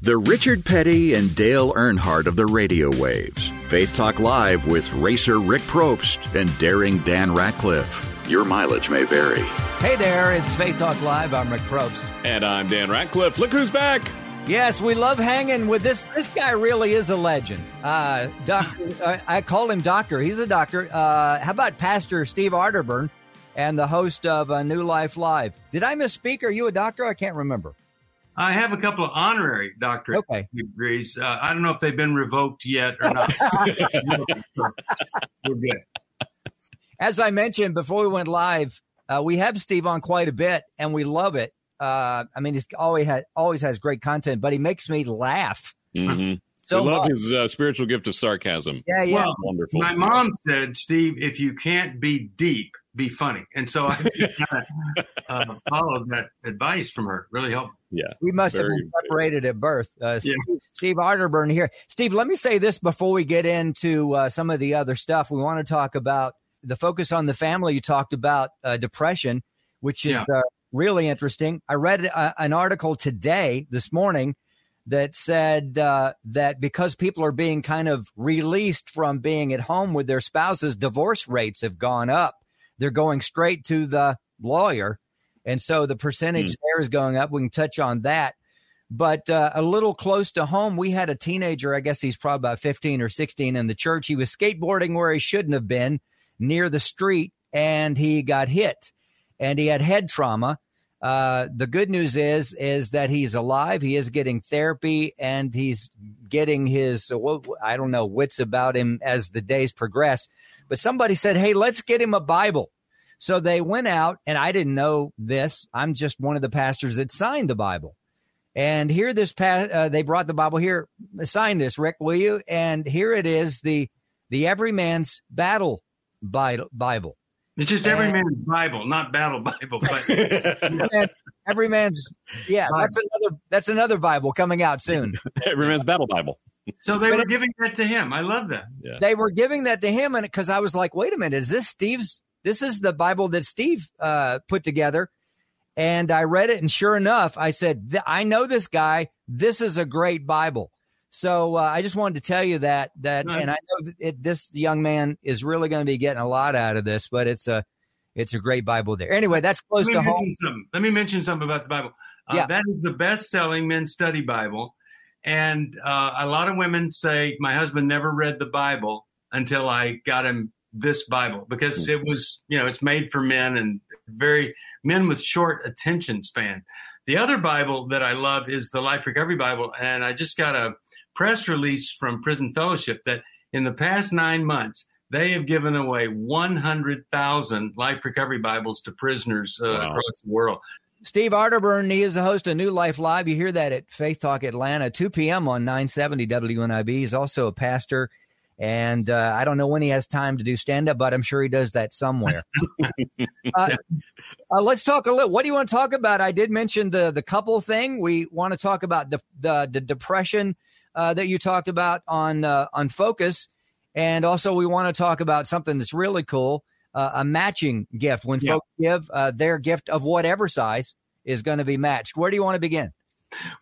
The Richard Petty and Dale Earnhardt of the radio waves. Faith Talk Live with racer Rick Probst and daring Dan Ratcliffe. Your mileage may vary. Hey there, it's Faith Talk Live. I'm Rick Probst. And I'm Dan Ratcliffe. Look who's back. Yes, we love hanging with this. This guy really is a legend. Uh, doctor, uh, I call him doctor. He's a doctor. Uh, how about Pastor Steve Arterburn and the host of uh, New Life Live? Did I misspeak? Are you a doctor? I can't remember. I have a couple of honorary doctorate Okay. degrees. Uh, I don't know if they've been revoked yet or not. We're good. As I mentioned before we went live, uh, we have Steve on quite a bit, and we love it. Uh, I mean, he's always had always has great content, but he makes me laugh. Mm-hmm. So we love much. his uh, spiritual gift of sarcasm. Yeah, yeah. Well, Wonderful. My mom said, Steve, if you can't be deep, be funny. And so I kind of uh, followed that advice from her. Really helped. yeah. We must have been separated at birth. Uh, Yeah. Steve, Steve Arterburn here. Steve, let me say this before we get into uh, some of the other stuff. We want to talk about the focus on the family. You talked about uh, depression, which is Yeah. uh, really interesting. I read uh, an article today, this morning, that said uh, that because people are being kind of released from being at home with their spouses, divorce rates have gone up. They're going straight to the lawyer. And so the percentage there is going up. We can touch on that. But uh, a little close to home, we had a teenager, I guess he's probably about 15 or 16 in the church. He was skateboarding where he shouldn't have been near the street and he got hit and he had head trauma. Uh, the good news is is that he's alive. He is getting therapy and he's getting his uh, I don't know wits about him as the days progress. But somebody said, "Hey, let's get him a Bible." So they went out, and I didn't know this. I'm just one of the pastors that signed the Bible. And here, this pa- uh, they brought the Bible here. Sign this, Rick, will you? And here it is the the Everyman's Battle Bible. It's just every man's Bible, not battle Bible. But And every man's yeah. That's another that's another Bible coming out soon. Every man's battle Bible. So they were giving that to him. I love that. Yeah. they were giving that to him and because i was like wait a minute is this steve's this is the bible that steve uh, put together and i read it and sure enough i said i know this guy this is a great bible so uh, i just wanted to tell you that that Nice. and i know that it, this young man is really going to be getting a lot out of this but it's a it's a great bible there anyway that's close to home mention something. Let me mention something about the Bible. Uh, Yeah. That is the best selling men's study Bible. And uh, a lot of women say, My husband never read the Bible until I got him this Bible because it was, you know, it's made for men and very men with short attention span. The other Bible that I love is the Life Recovery Bible. And I just got a press release from Prison Fellowship that in the past nine months, they have given away 100,000 life recovery Bibles to prisoners uh, Wow. across the world. Steve Arterburn, he is the host of New Life Live. You hear that at Faith Talk Atlanta, 2 p.m. on 970 WNIV. He's also a pastor, and uh, I don't know when he has time to do stand up, but I'm sure he does that somewhere. uh, uh, let's talk a little. What do you want to talk about? I did mention the the couple thing. We want to talk about the the, the depression uh, that you talked about on uh, on Focus, and also we want to talk about something that's really cool uh, a matching gift. When Yeah. folks give uh, their gift of whatever size is going to be matched. Where do you want to begin?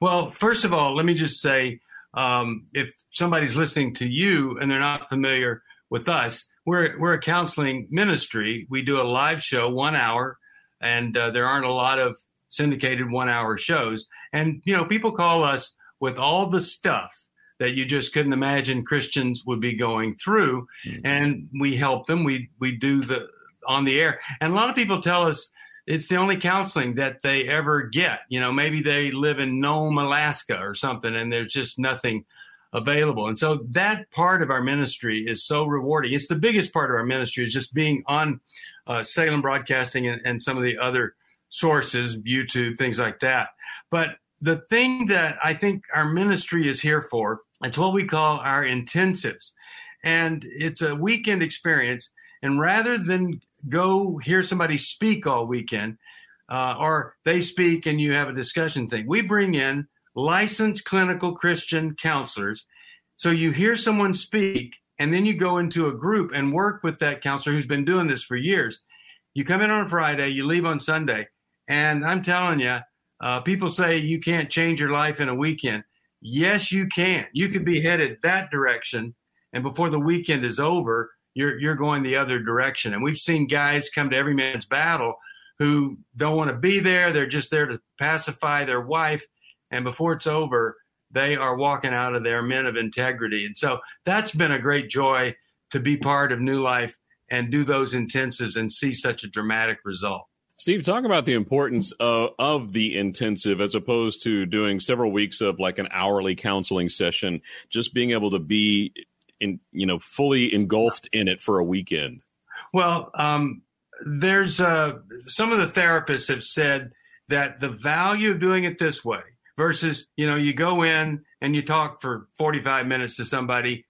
Well, first of all, let me just say um, if somebody's listening to you and they're not familiar with us, we're, we're a counseling ministry. We do a live show, one hour, and uh, there aren't a lot of syndicated one hour shows. And, you know, people call us with all the stuff that you just couldn't imagine Christians would be going through. And we help them. We, we do the on the air. And a lot of people tell us it's the only counseling that they ever get. You know, maybe they live in Nome, Alaska or something, and there's just nothing available. And so that part of our ministry is so rewarding. It's the biggest part of our ministry is just being on uh, Salem Broadcasting and, and some of the other sources, YouTube, things like that. But the thing that I think our ministry is here for, it's what we call our intensives. And it's a weekend experience. And rather than go hear somebody speak all weekend, uh, or they speak and you have a discussion thing, we bring in licensed clinical Christian counselors. So you hear someone speak, and then you go into a group and work with that counselor who's been doing this for years. You come in on Friday, you leave on Sunday, and I'm telling you, uh, people say you can't change your life in a weekend. Yes, you can. You could be mm-hmm. headed that direction, and before the weekend is over, you're you're going the other direction. And we've seen guys come to every man's battle who don't want to be there. They're just there to pacify their wife, and before it's over, they are walking out of there men of integrity. And so that's been a great joy to be part of New Life and do those intensives and see such a dramatic result. Steve, talk about the importance of, of, the intensive as opposed to doing several weeks of like an hourly counseling session, just being able to be in, you know, fully engulfed in it for a weekend. Well, um, there's uh, some of the therapists have said that the value of doing it this way versus, you know, you go in and you talk for 45 minutes to somebody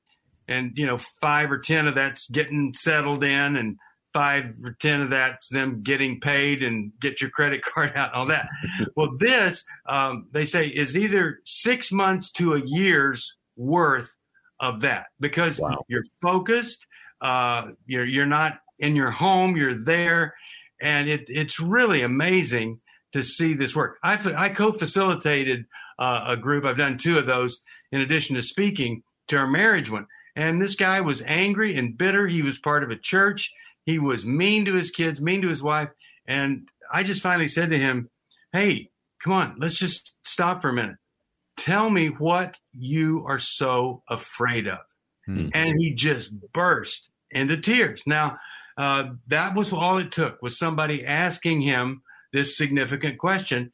and, you know, five or 10 of that's getting settled in and five or ten of that's them getting paid and get your credit card out and all that. well, this um, they say is either six months to a year's worth of that because wow. you're focused, uh, you're you're not in your home, you're there, and it it's really amazing to see this work. I I co-facilitated uh, a group. I've done two of those in addition to speaking to our marriage one. And this guy was angry and bitter. He was part of a church he was mean to his kids, mean to his wife. And I just finally said to him, Hey, come on, let's just stop for a minute. Tell me what you are so afraid of. Mm-hmm. And he just burst into tears. Now, uh, that was all it took was somebody asking him this significant question.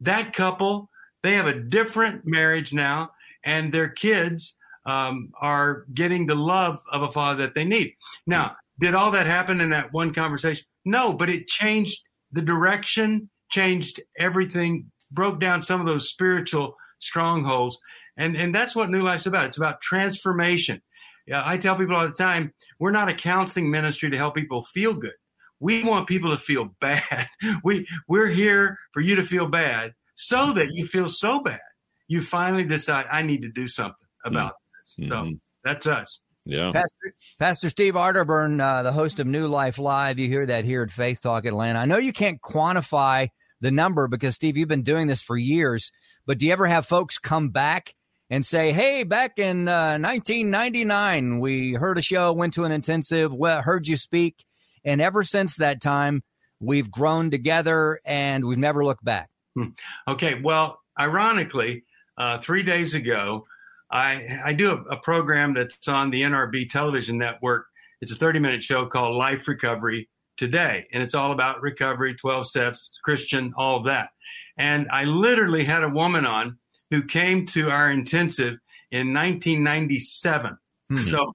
That couple, they have a different marriage now, and their kids um, are getting the love of a father that they need. Now, did all that happen in that one conversation? No, but it changed the direction, changed everything, broke down some of those spiritual strongholds. And, and that's what New Life's about. It's about transformation. Yeah, I tell people all the time, we're not a counseling ministry to help people feel good. We want people to feel bad. We, we're here for you to feel bad so that you feel so bad. You finally decide, I need to do something about mm-hmm. this. So mm-hmm. that's us. Yeah. Pastor, Pastor Steve Arterburn, uh, the host of New Life Live. You hear that here at Faith Talk Atlanta. I know you can't quantify the number because, Steve, you've been doing this for years, but do you ever have folks come back and say, hey, back in uh, 1999, we heard a show, went to an intensive, well, heard you speak. And ever since that time, we've grown together and we've never looked back. Hmm. Okay. Well, ironically, uh, three days ago, I, I do a, a program that's on the NRB television network. It's a 30 minute show called Life Recovery Today. And it's all about recovery, 12 steps, Christian, all that. And I literally had a woman on who came to our intensive in 1997. Mm-hmm. So,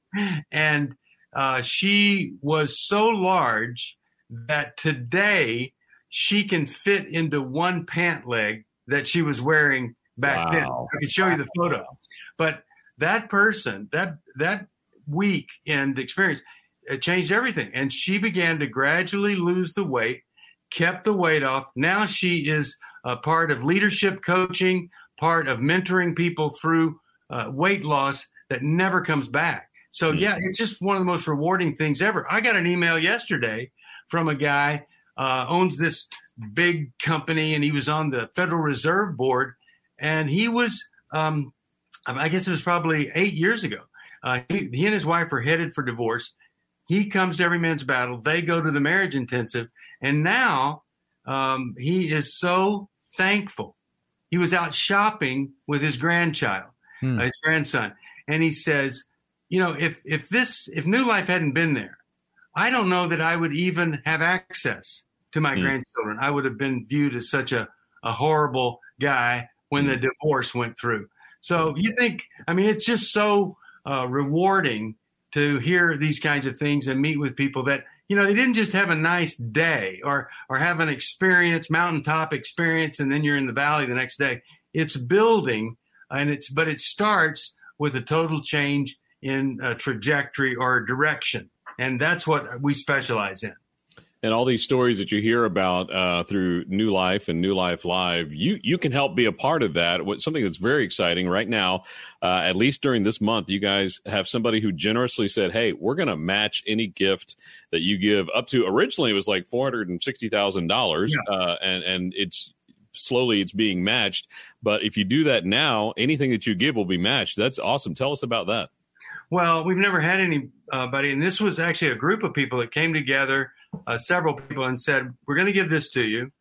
and uh, she was so large that today she can fit into one pant leg that she was wearing back wow. then. I can show you the photo. But that person, that that week and experience, it changed everything. And she began to gradually lose the weight, kept the weight off. Now she is a part of leadership coaching, part of mentoring people through uh, weight loss that never comes back. So hmm. yeah, it's just one of the most rewarding things ever. I got an email yesterday from a guy uh, owns this big company, and he was on the Federal Reserve Board, and he was um, I guess it was probably eight years ago. Uh, he, he and his wife are headed for divorce. He comes to every man's battle. They go to the marriage intensive, and now um, he is so thankful. He was out shopping with his grandchild, hmm. uh, his grandson, and he says, "You know, if if this if New Life hadn't been there, I don't know that I would even have access to my hmm. grandchildren. I would have been viewed as such a a horrible guy when the divorce went through." So you think, I mean, it's just so uh, rewarding to hear these kinds of things and meet with people that, you know, they didn't just have a nice day or, or have an experience, mountaintop experience, and then you're in the valley the next day. it's building, and it's but it starts with a total change in a trajectory or direction, and that's what we specialize in and all these stories that you hear about uh, through New Life and New Life Live, you you can help be a part of that. What something that's very exciting right now, uh, at least during this month, you guys have somebody who generously said, "Hey, we're going to match any gift that you give up to." Originally, it was like four hundred and sixty thousand yeah. dollars, uh, and and it's slowly it's being matched. But if you do that now, anything that you give will be matched. That's awesome. Tell us about that. Well, we've never had anybody, and this was actually a group of people that came together uh, several people and said, "We're going to give this to you,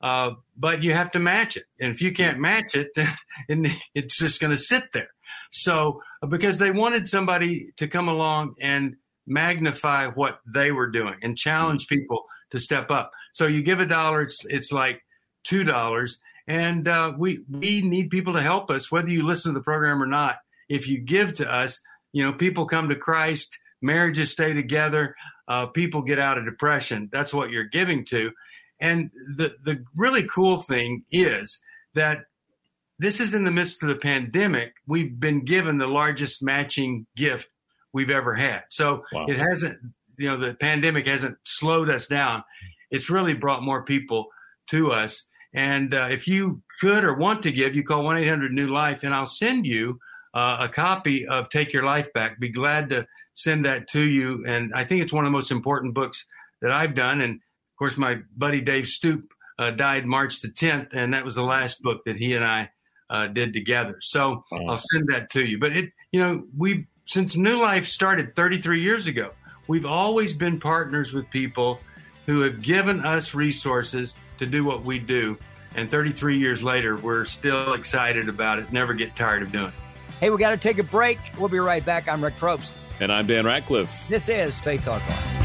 uh, but you have to match it. And if you can't match it, then it's just going to sit there." So, uh, because they wanted somebody to come along and magnify what they were doing and challenge people to step up. So you give a dollar, it's it's like two dollars, and uh, we we need people to help us, whether you listen to the program or not. If you give to us, you know, people come to Christ, marriages stay together uh, people get out of depression. That's what you're giving to. And the, the really cool thing is that this is in the midst of the pandemic. We've been given the largest matching gift we've ever had. So wow. it hasn't, you know, the pandemic hasn't slowed us down. It's really brought more people to us. And uh, if you could or want to give, you call 1 800 New Life, and I'll send you uh, a copy of Take Your Life Back. Be glad to send that to you. And I think it's one of the most important books that I've done. And of course, my buddy Dave Stoop uh, died March the 10th, and that was the last book that he and I uh, did together. So I'll send that to you. But it, you know, we've since New Life started 33 years ago, we've always been partners with people who have given us resources to do what we do. And 33 years later, we're still excited about it. Never get tired of doing it. Hey, we got to take a break. We'll be right back. I'm Rick Probst. And I'm Dan Ratcliffe. This is Faith Talk Live.